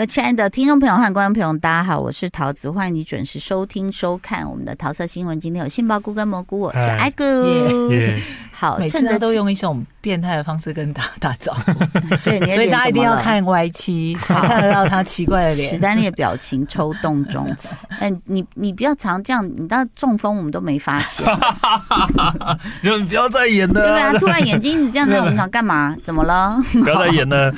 各位亲爱的听众朋友和观众朋友，大家好，我是桃子，欢迎你准时收听收看我们的桃色新闻。今天有杏鲍菇跟蘑菇，我是艾菇。好，每次都用一种变态的方式跟大家打招呼，对，所以大家一定要看 Y 七才看得到他奇怪的脸。史丹利的表情抽动中，哎，你你不要常这样，你到中风我们都没发现。你不要再演了，对啊，突然眼睛一直这样在我们想干嘛？怎么了？不要再演了。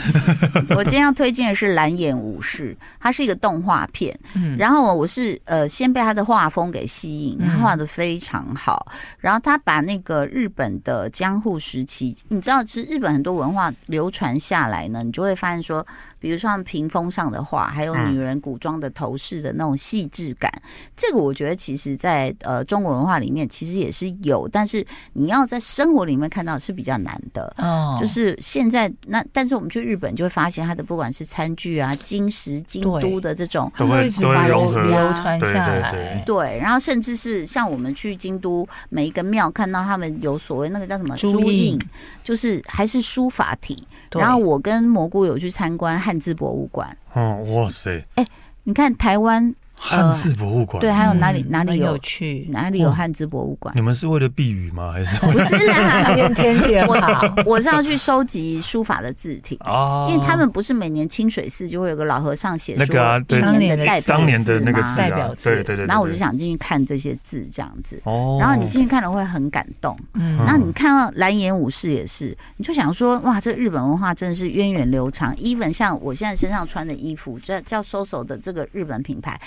我今天要推荐的是蓝眼武士，它是一个动画片，然后我是呃先被他的画风给吸引，他画的非常好，然后他把那个日本的。呃，江户时期，你知道，其实日本很多文化流传下来呢，你就会发现说，比如说像屏风上的画，还有女人古装的头饰的那种细致感，嗯、这个我觉得其实在呃中国文化里面其实也是有，但是你要在生活里面看到是比较难的。哦，就是现在那，但是我们去日本就会发现它的不管是餐具啊、金石、京都的这种，都会都会流传下来。对，对，然后甚至是像我们去京都每一个庙看到他们有所谓那个。叫什么朱印？就是还是书法体。然后我跟蘑菇有去参观汉字博物馆。哦，哇塞！哎，你看台湾。汉字博物馆对，还有哪里哪里有去？哪里有汉字博物馆？你们是为了避雨吗？还是不是啦？天气好，我是要去收集书法的字体 啊，因为他们不是每年清水寺就会有个老和尚写那个当年的代表当年的那个代表字，对对对。然后我就想进去看这些字，这样子。哦。然后你进去看了会很感动。嗯。然后你看到蓝颜武士也是，你就想说哇，这日本文化真的是源远流长。even 像我现在身上穿的衣服，这叫 SOSO 的这个日本品牌。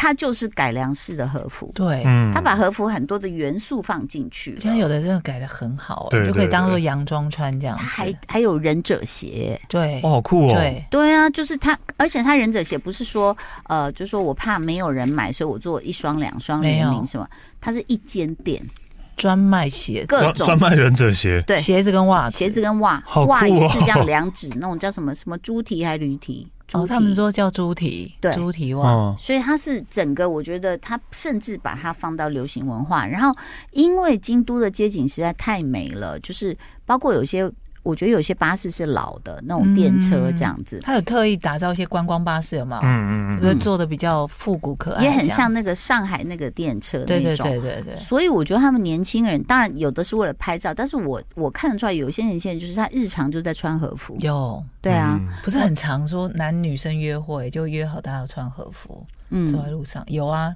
它就是改良式的和服，对，它把和服很多的元素放进去，现在有的真的改的很好，对，就可以当做洋装穿这样子。还还有忍者鞋，对，哦，好酷哦，对，对啊，就是它，而且它忍者鞋不是说，呃，就是说我怕没有人买，所以我做一双、两双联名什么，它是一间店。专卖鞋，各种。专卖忍者鞋，对，鞋子跟袜子，鞋子跟袜，袜也是这样两指那种叫什么什么猪蹄还是驴蹄。哦，他们说叫猪蹄，对，猪蹄袜，哦、所以它是整个，我觉得它甚至把它放到流行文化，然后因为京都的街景实在太美了，就是包括有些。我觉得有些巴士是老的那种电车这样子，他有特意打造一些观光巴士，有没有？嗯嗯嗯，就做的比较复古可爱，也很像那个上海那个电车那种。对对对对对。所以我觉得他们年轻人，当然有的是为了拍照，但是我我看得出来，有一些年轻人就是他日常就在穿和服。有，对啊，不是很常说男女生约会就约好大家要穿和服，嗯，走在路上有啊。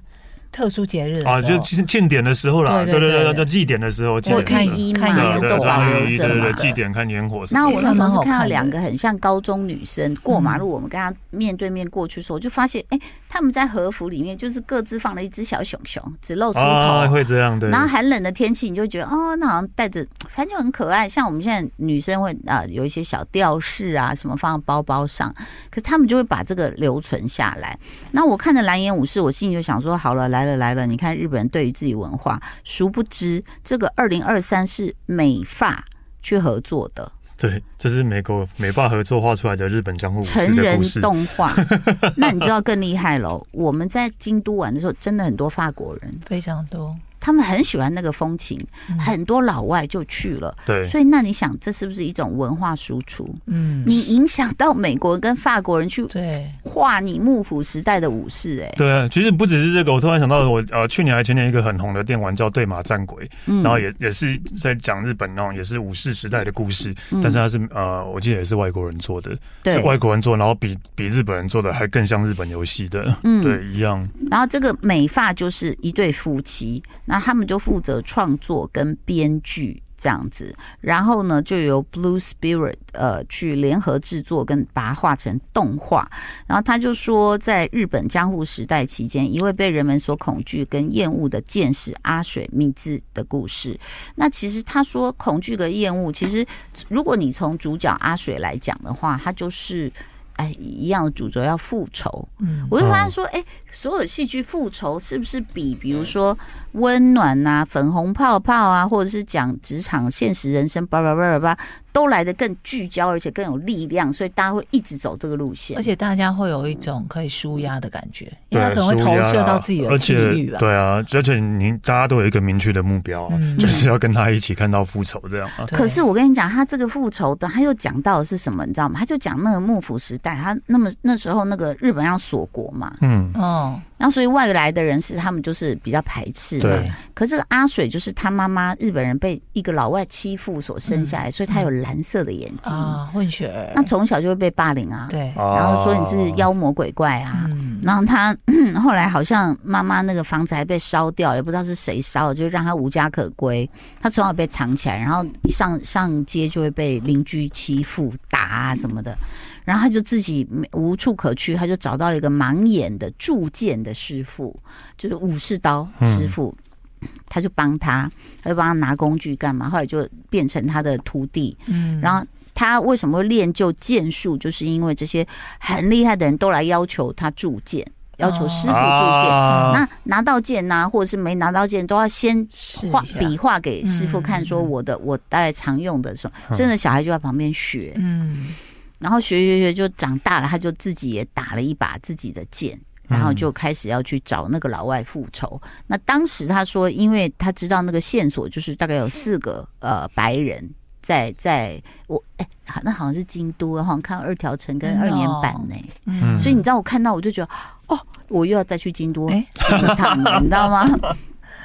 特殊节日啊，就庆典的时候啦，对对对，就祭典的时候，我看一嘛，都保留着对。祭典看烟火。那我那时候是看到两个很像高中女生过马路，我们跟她面对面过去的时候，我就发现，哎，他们在和服里面就是各自放了一只小熊熊，只露出头，会这样对。然后寒冷的天气，你就觉得哦，那好像带着，反正就很可爱。像我们现在女生会啊，有一些小吊饰啊，什么放在包包上，可是他们就会把这个留存下来。那我看着蓝颜武士，我心里就想说，好了，来。了来了，你看日本人对于自己文化，殊不知这个二零二三是美发去合作的。对，这是美国美霸合作画出来的日本江户成人动画。那你就要更厉害喽！我们在京都玩的时候，真的很多法国人，非常多。他们很喜欢那个风情，很多老外就去了。对，所以那你想，这是不是一种文化输出？嗯，你影响到美国人跟法国人去对画你幕府时代的武士，哎，对啊，其实不只是这个，我突然想到，我呃去年还前年一个很红的电玩叫《对马战鬼》，然后也也是在讲日本那种也是武士时代的故事，但是它是呃，我记得也是外国人做的，是外国人做，然后比比日本人做的还更像日本游戏的，嗯，对，一样。然后这个美发就是一对夫妻。那他们就负责创作跟编剧这样子，然后呢，就由 Blue Spirit 呃去联合制作跟把它画成动画。然后他就说，在日本江户时代期间，一位被人们所恐惧跟厌恶的剑士阿水密子的故事。那其实他说恐惧跟厌恶，其实如果你从主角阿水来讲的话，他就是。哎，一样的主轴要复仇，嗯，我就发现说，哎，所有戏剧复仇是不是比，比如说温暖啊、粉红泡泡啊，或者是讲职场现实人生，叭叭叭叭叭，都来得更聚焦，而且更有力量，所以大家会一直走这个路线，而且大家会有一种可以舒压的感觉，因为他可能会投射到自己的境遇吧。对啊，而且你大家都有一个明确的目标，嗯、就是要跟他一起看到复仇这样啊。可是我跟你讲，他这个复仇的，他又讲到的是什么？你知道吗？他就讲那个幕府时代，他那么那时候那个日本要锁国嘛，嗯哦。然后，所以外来的人士他们就是比较排斥。对。可是这个阿水就是他妈妈日本人被一个老外欺负所生下来，所以他有蓝色的眼睛啊，混血儿。那从小就会被霸凌啊。对。然后说你是妖魔鬼怪啊。然后他 后来好像妈妈那个房子还被烧掉，也不知道是谁烧的，就让他无家可归。他从小被藏起来，然后上上街就会被邻居欺负、打啊什么的。然后他就自己无处可去，他就找到了一个盲眼的铸剑的师傅，就是武士刀师傅，嗯、他就帮他，他就帮他拿工具干嘛？后来就变成他的徒弟。嗯，然后他为什么会练就剑术？就是因为这些很厉害的人都来要求他铸剑，要求师傅铸剑。哦、那拿到剑呐、啊，或者是没拿到剑，都要先画笔画给师傅看，说我的、嗯、我大概常用的时候，所以那小孩就在旁边学。嗯。然后学学学就长大了，他就自己也打了一把自己的剑，然后就开始要去找那个老外复仇。嗯、那当时他说，因为他知道那个线索就是大概有四个呃白人在在我哎，那好像是京都，好像看二条城跟二年版呢，嗯，所以你知道我看到我就觉得哦，我又要再去京都去一趟了，你知道吗？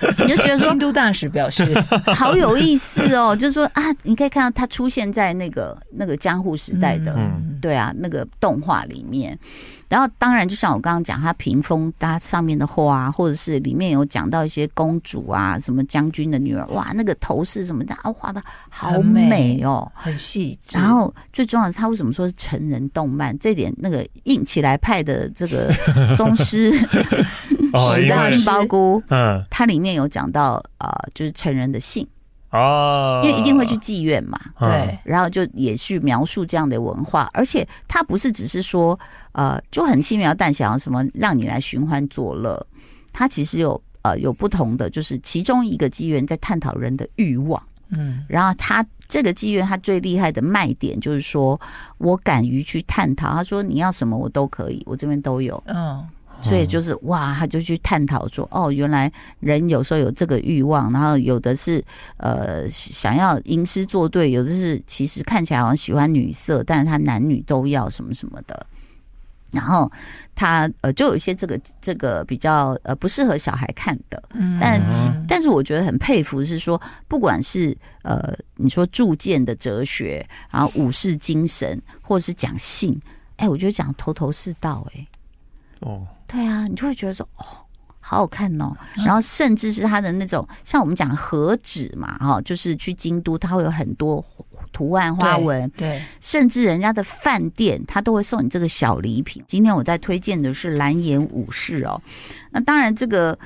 你就觉得说，京都大使表示好有意思哦，就是说啊，你可以看到他出现在那个那个江户时代的，嗯、对啊，那个动画里面。然后当然，就像我刚刚讲，他屏风搭上面的花，或者是里面有讲到一些公主啊，什么将军的女儿，哇，那个头饰什么的啊，画的好美哦，很细致。然后最重要的是，他为什么说是成人动漫？这点那个硬起来派的这个宗师。时的杏鲍菇，嗯，它里面有讲到啊、呃，就是成人的性哦，因为一定会去妓院嘛，对，然后就也去描述这样的文化，而且它不是只是说呃就很轻描淡写，什么让你来寻欢作乐，它其实有呃有不同的，就是其中一个妓院在探讨人的欲望，嗯，然后他这个妓院他最厉害的卖点就是说我敢于去探讨，他说你要什么我都可以，我这边都有，嗯。所以就是哇，他就去探讨说，哦，原来人有时候有这个欲望，然后有的是呃想要吟诗作对，有的是其实看起来好像喜欢女色，但是他男女都要什么什么的。然后他呃就有一些这个这个比较呃不适合小孩看的，但但是我觉得很佩服是说，不管是呃你说铸剑的哲学，然后武士精神，或者是讲性，哎，我觉得讲头头是道，哎，哦。对啊，你就会觉得说哦，好好看哦。然后甚至是它的那种，像我们讲和纸嘛，哈，就是去京都，它会有很多图案花纹。对，对甚至人家的饭店，他都会送你这个小礼品。今天我在推荐的是蓝颜武士哦。那当然，这个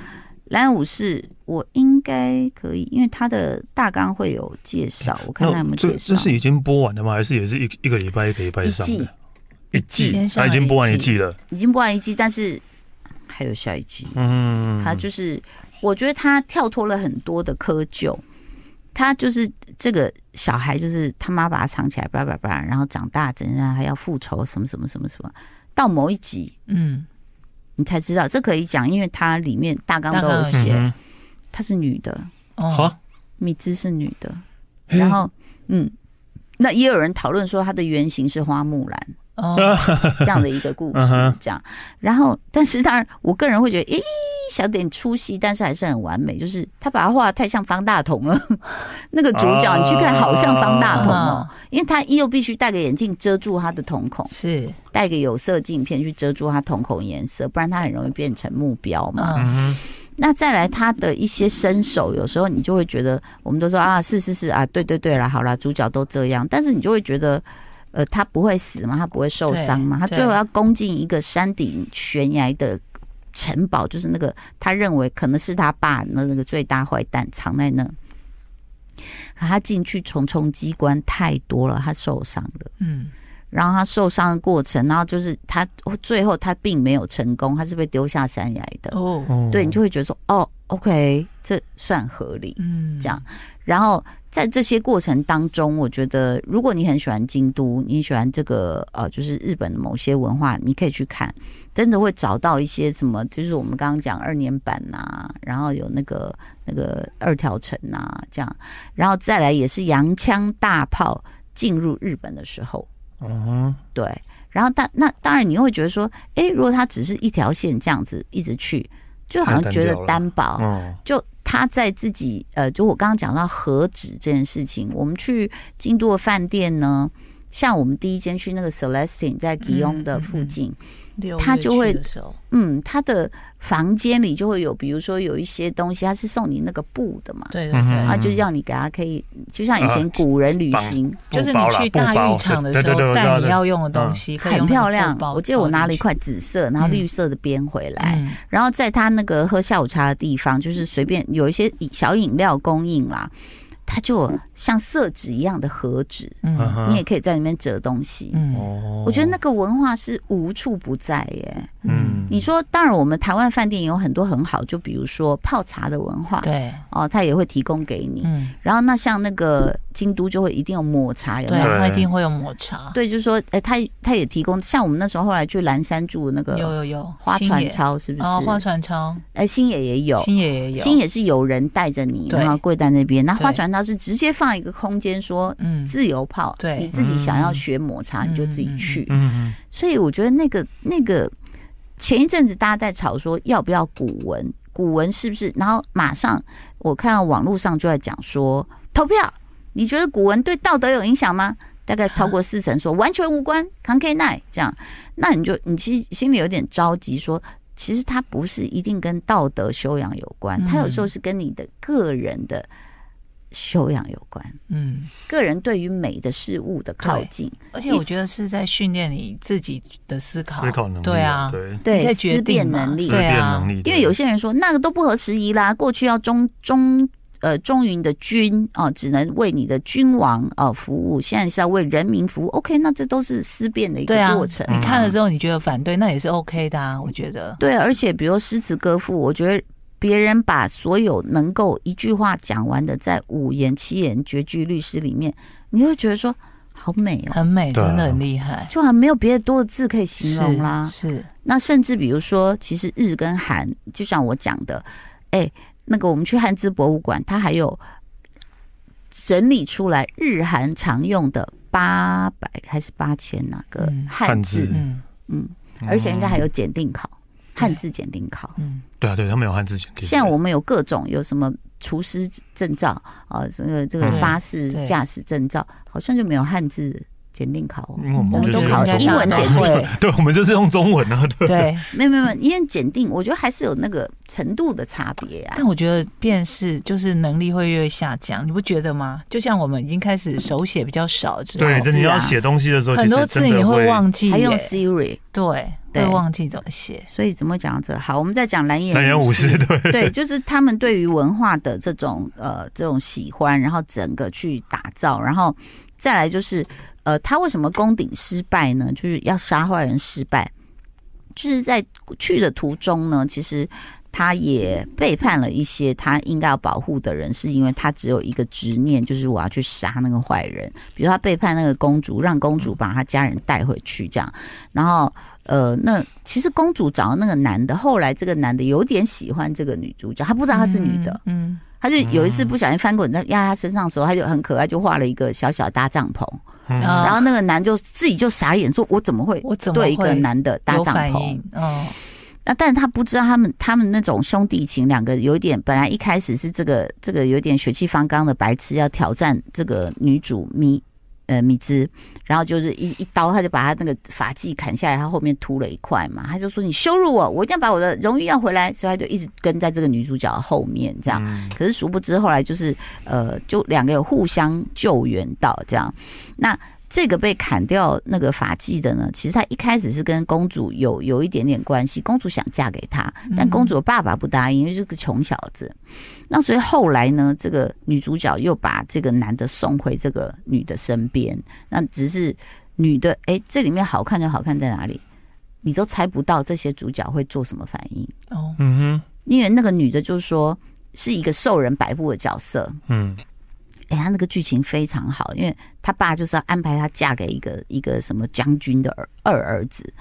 蓝颜武士我应该可以，因为它的大纲会有介绍。我看他有没有介绍。这这是已经播完的吗？还是也是一一个礼拜一个礼拜上的？一季，他已经播完一季了，已经播完一季，但是。还有下一集，嗯，他就是，我觉得他跳脱了很多的窠臼，他就是这个小孩，就是他妈把他藏起来，叭叭叭，然后长大怎样还要复仇，什么什么什么什么，到某一集，嗯，你才知道这可以讲，因为它里面大纲都有写，她是女的，哦，米芝是女的，然后，嗯，那也有人讨论说她的原型是花木兰。哦，这样的一个故事，这样，然后，但是当然，我个人会觉得，咦，小点出戏，但是还是很完美。就是他把他画的太像方大同了，那个主角你去看，好像方大同哦，因为他又必须戴个眼镜遮住他的瞳孔，是戴个有色镜片去遮住他瞳孔颜色，不然他很容易变成目标嘛。那再来他的一些身手，有时候你就会觉得，我们都说啊，是是是啊，对对对了，好了，主角都这样，但是你就会觉得。呃，他不会死吗？他不会受伤吗？他最后要攻进一个山顶悬崖的城堡，就是那个他认为可能是他爸那那个最大坏蛋藏在那。可他进去重重机关太多了，他受伤了。嗯，然后他受伤的过程，然后就是他最后他并没有成功，他是被丢下山崖的。哦，对，你就会觉得说，哦，OK，这算合理，嗯，这样。然后在这些过程当中，我觉得如果你很喜欢京都，你喜欢这个呃，就是日本的某些文化，你可以去看，真的会找到一些什么，就是我们刚刚讲二年版呐、啊，然后有那个那个二条城呐，这样，然后再来也是洋枪大炮进入日本的时候。嗯，对，然后但那当然你又会觉得说，哎，如果他只是一条线这样子一直去，就好像觉得单薄。嗯，就他在自己呃，就我刚刚讲到何止这件事情，我们去京都的饭店呢，像我们第一间去那个 Celestine 在吉翁的附近。嗯嗯嗯他就会，嗯，他的房间里就会有，比如说有一些东西，他是送你那个布的嘛，对对对，啊就是让你给他可以，就像以前古人旅行，就是你去大浴场的时候带你要用的东西，很漂亮。我记得我拿了一块紫色，然后绿色的边回来，然后在他那个喝下午茶的地方，就是随便有一些小饮料供应啦。它就像色纸一样的盒纸，嗯，你也可以在里面折东西。嗯，我觉得那个文化是无处不在耶。嗯，你说，当然我们台湾饭店有很多很好，就比如说泡茶的文化，对，哦，他也会提供给你。嗯，然后那像那个京都就会一定有抹茶，有没有？对，他一定会有抹茶。对，就是说，哎，他他也提供，像我们那时候后来去蓝山住的那个，有有有。花船超是不是？哦，花船超，哎，新野也有，新野也有，新野是有人带着你，然后跪在那边，那花船超。是直接放一个空间，说嗯。自由泡，对，你自己想要学抹茶，你就自己去。嗯嗯，所以我觉得那个那个前一阵子大家在吵说要不要古文，古文是不是？然后马上我看到网络上就在讲说投票，你觉得古文对道德有影响吗？大概超过 四成说完全无关，康 K 奈这样，那你就你其实心里有点着急，说其实它不是一定跟道德修养有关，它有时候是跟你的个人的。修养有关，嗯，个人对于美的事物的靠近，而且我觉得是在训练你自己的思考、思考能力，对啊，对，对，思辨能力，对啊，因为有些人说那个都不合时宜啦，过去要忠忠呃忠于你的君啊，只能为你的君王啊服务，现在是要为人民服务。OK，那这都是思辨的一个过程。你看了之后你觉得反对，那也是 OK 的啊，我觉得。对，而且比如诗词歌赋，我觉得。别人把所有能够一句话讲完的，在五言、七言绝句律诗里面，你会觉得说好美哦，很美，真的很厉害，就还没有别的多的字可以形容啦。是，是。那甚至比如说，其实日跟韩，就像我讲的，哎，那个我们去汉字博物馆，它还有整理出来日韩常用的八百还是八千哪个汉字，嗯。嗯，而且应该还有检定考。汉字检定考，嗯，对啊，对他们有汉字检定。现在我们有各种，有什么厨师证照啊，这个这个巴士驾驶证照，好像就没有汉字检定考。我们都考英文检定，对，我们就是用中文啊。对，没有没有，因为检定，我觉得还是有那个程度的差别啊。但我觉得辨识就是能力会越下降，你不觉得吗？就像我们已经开始手写比较少之后，对，你要写东西的时候，很多字你会忘记，还用 Siri，对。会忘记怎么写，所以怎么讲这？好，我们再讲蓝眼蓝眼武士，对对，就是他们对于文化的这种呃这种喜欢，然后整个去打造，然后再来就是呃，他为什么攻顶失败呢？就是要杀坏人失败，就是在去的途中呢，其实。他也背叛了一些他应该要保护的人，是因为他只有一个执念，就是我要去杀那个坏人。比如他背叛那个公主，让公主把他家人带回去，这样。然后，呃，那其实公主找的那个男的，后来这个男的有点喜欢这个女主角，他不知道她是女的，嗯，他就有一次不小心翻滚在压他身上的时候，他就很可爱，就画了一个小小搭帐篷，然后那个男就自己就傻眼，说：“我怎么会？对一个男的搭帐篷？”哦。那但是他不知道他们他们那种兄弟情，两个有点本来一开始是这个这个有点血气方刚的白痴要挑战这个女主米呃米兹，然后就是一一刀他就把他那个发髻砍下来，他后面秃了一块嘛，他就说你羞辱我，我一定要把我的荣誉要回来，所以他就一直跟在这个女主角后面这样。可是殊不知后来就是呃就两个有互相救援到这样那。这个被砍掉那个发髻的呢，其实他一开始是跟公主有有一点点关系，公主想嫁给他，但公主的爸爸不答应，因为是个穷小子。那所以后来呢，这个女主角又把这个男的送回这个女的身边，那只是女的，哎，这里面好看就好看在哪里？你都猜不到这些主角会做什么反应哦。嗯哼，因为那个女的就是说是一个受人摆布的角色。嗯，哎，他那个剧情非常好，因为他爸就是要安排她嫁给一个一个什么将军的二儿子，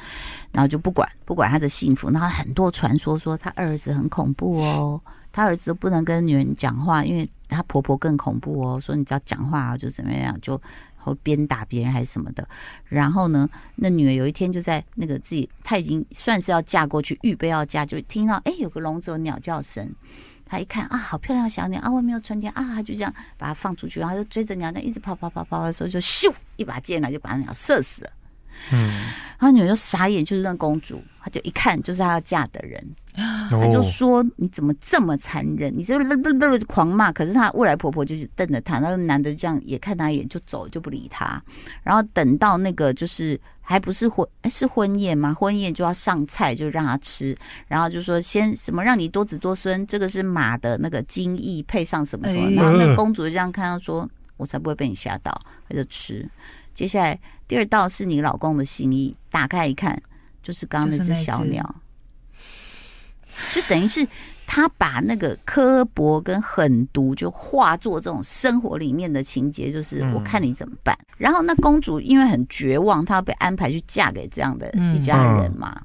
然后就不管不管他的幸福，然后很多传说说他二儿子很恐怖哦，他儿子不能跟女人讲话，因为他婆婆更恐怖哦，说你只要讲话就怎么样就。会鞭打别人还是什么的，然后呢，那女儿有一天就在那个自己，她已经算是要嫁过去，预备要嫁，就听到哎有个笼子有鸟叫声，她一看啊，好漂亮的小鸟啊，外面有春天啊，她就这样把它放出去，然后就追着鸟，那一直跑跑跑跑的时候，就咻一把箭来就把鸟射死了。嗯，然后女儿就傻眼，就是那公主，她就一看就是她要嫁的人，她就说：“你怎么这么残忍？你这狂骂。”可是他未来婆婆就是瞪着他，那个男的这样也看他一眼就走，就不理他。然后等到那个就是还不是婚，哎，是婚宴吗？婚宴就要上菜，就让他吃，然后就说先什么让你多子多孙，这个是马的那个精液配上什么什么。然后那个公主就这样看到说：“我才不会被你吓到。”她就吃。接下来第二道是你老公的心意，打开一看，就是刚刚那只小鸟，就等于是他把那个刻薄跟狠毒就化作这种生活里面的情节，就是我看你怎么办。然后那公主因为很绝望，她要被安排去嫁给这样的一家人嘛，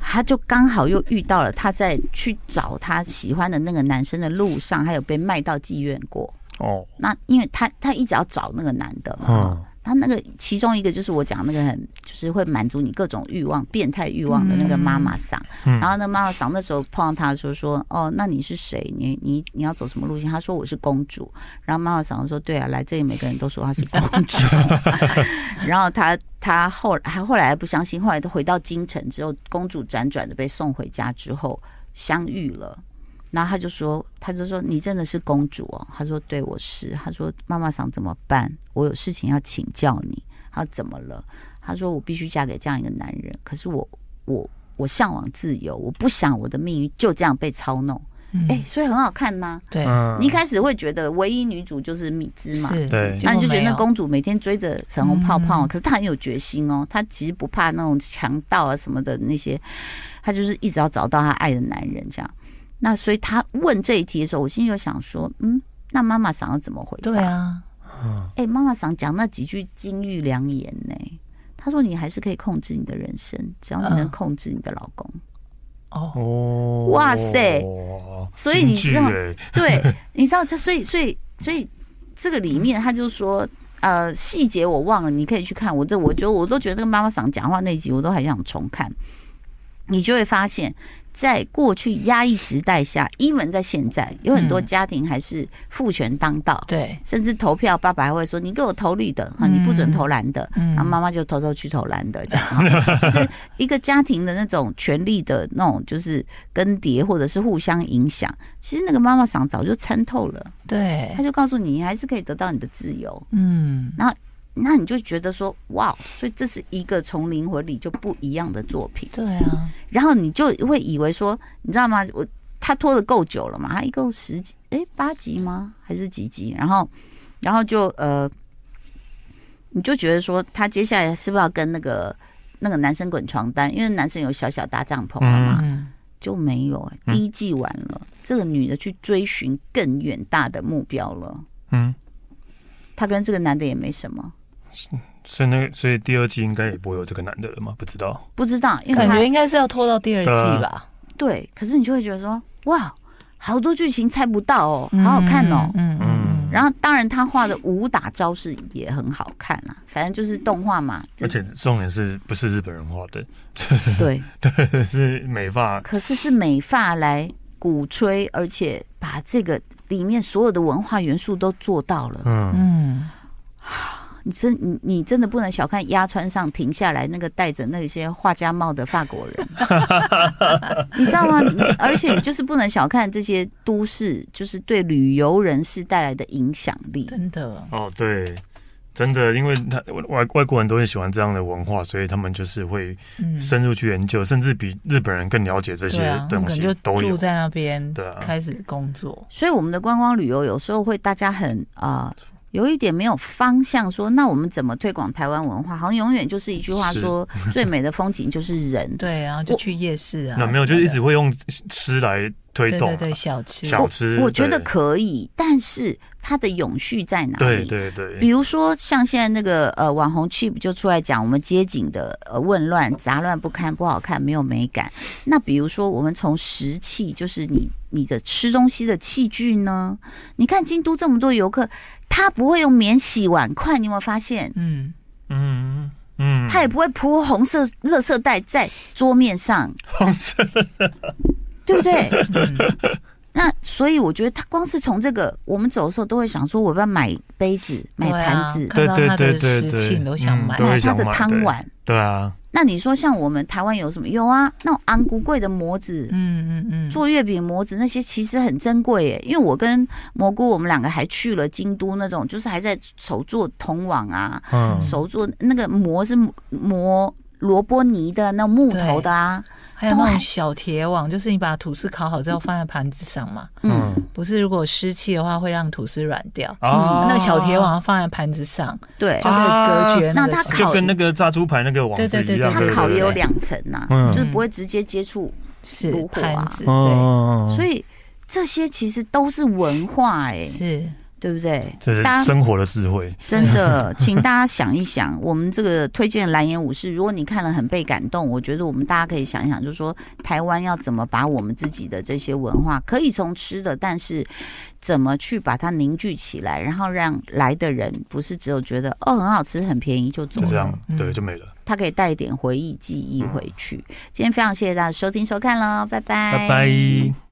她就刚好又遇到了她在去找她喜欢的那个男生的路上，还有被卖到妓院过。哦，那因为她她一直要找那个男的嘛，嗯、他那个其中一个就是我讲那个很就是会满足你各种欲望、变态欲望的那个妈妈桑。嗯、然后那妈妈桑那时候碰到他的时候说：“哦，那你是谁？你你你要走什么路线？”他说：“我是公主。”然后妈妈桑说：“对啊，来这里每个人都说她是公主。”然后他他后来还后来还不相信，后来都回到京城之后，公主辗转的被送回家之后相遇了。然后他就说，他就说你真的是公主哦。他说对，我是。他说妈妈想怎么办？我有事情要请教你。他说怎么了？他说我必须嫁给这样一个男人。可是我我我向往自由，我不想我的命运就这样被操弄。哎、嗯，所以很好看呐。对，你一开始会觉得唯一女主就是米芝嘛？对，那你就觉得那公主每天追着粉红泡泡，可是她很有决心哦。她其实不怕那种强盗啊什么的那些，她就是一直要找到她爱的男人这样。那所以他问这一题的时候，我心里就想说，嗯，那妈妈想要怎么回答？对啊，哎、欸，妈妈想讲那几句金玉良言呢？他说：“你还是可以控制你的人生，只要你能控制你的老公。”哦，哇塞！所以你知道，对，你知道这，所以，所以，所以这个里面他就说，呃，细节我忘了，你可以去看。我这，我觉得我都觉得那个妈妈想讲话那集，我都还想重看。你就会发现。在过去压抑时代下，even 在现在，有很多家庭还是父权当道，对、嗯，甚至投票，爸爸还会说：“你给我投绿的，哈、嗯，你不准投蓝的。嗯”然后妈妈就偷偷去投蓝的，这样，就是一个家庭的那种权力的那种，就是更迭或者是互相影响。其实那个妈妈嗓早就参透了，对，他就告诉你，你还是可以得到你的自由，嗯，然后。那你就觉得说哇，所以这是一个从灵魂里就不一样的作品。对啊，然后你就会以为说，你知道吗？我他拖的够久了嘛？他一共十几，哎，八集吗？还是几集？然后，然后就呃，你就觉得说，他接下来是不是要跟那个那个男生滚床单？因为男生有小小搭帐篷了嘛，嗯、就没有、欸。第一季完了，嗯、这个女的去追寻更远大的目标了。嗯，她跟这个男的也没什么。所以那所以第二季应该也不会有这个男的了吗？不知道，不知道，因为感觉应该是要拖到第二季吧。对，可是你就会觉得说，哇，好多剧情猜不到哦，好好看哦，嗯嗯。然后当然他画的武打招式也很好看啊，反正就是动画嘛。而且重点是不是日本人画的？对 对，是美发。可是是美发来鼓吹，而且把这个里面所有的文化元素都做到了。嗯嗯。你真你你真的不能小看鸭川上停下来那个戴着那些画家帽的法国人，你知道吗？而且你就是不能小看这些都市，就是对旅游人士带来的影响力。真的哦，对，真的，因为他外外国人都很喜欢这样的文化，所以他们就是会深入去研究，嗯、甚至比日本人更了解这些东西。都有就住在那边，对啊，开始工作。所以我们的观光旅游有时候会大家很啊。呃有一点没有方向说，说那我们怎么推广台湾文化？好像永远就是一句话说，最美的风景就是人。对啊，就去夜市啊。那没有，就一直会用吃来。推动、啊、对对对，小吃小吃，我，我觉得可以，但是它的永续在哪里？对对对，比如说像现在那个呃网红 Chip 就出来讲，我们街景的呃混乱杂乱不堪，不好看，没有美感。那比如说我们从食器，就是你你的吃东西的器具呢？你看京都这么多游客，他不会用免洗碗筷，你有没有发现？嗯嗯嗯，他也不会铺红色垃圾袋在桌面上，红色。对不对？嗯、那所以我觉得他光是从这个，我们走的时候都会想说，我要不要买杯子、买盘子，看到他的食器都想买，买他的汤碗。对啊。那你说像我们台湾有什么？有啊，那种昂古贵的模子，嗯嗯嗯，做月饼模子那些其实很珍贵耶。因为我跟蘑菇，我们两个还去了京都那种，就是还在手做铜网啊，嗯，手做那个模是磨萝卜泥的那木头的啊。还有那种小铁网，就是你把吐司烤好之后放在盘子上嘛。嗯，不是，如果湿气的话会让吐司软掉。啊，那个小铁网放在盘子上，对，就可以隔绝。那它烤就跟那个炸猪排那个网子一样。对对对，它烤也有两层呐，就是不会直接接触炉火啊。对，所以这些其实都是文化哎。是。对不对？这是生活的智慧。真的，请大家想一想，我们这个推荐蓝颜武士，如果你看了很被感动，我觉得我们大家可以想一想，就是说台湾要怎么把我们自己的这些文化，可以从吃的，但是怎么去把它凝聚起来，然后让来的人不是只有觉得哦很好吃、很便宜就走了，就这样，对，就没了。他可以带一点回忆、记忆回去。今天非常谢谢大家收听收看喽，拜拜，拜拜。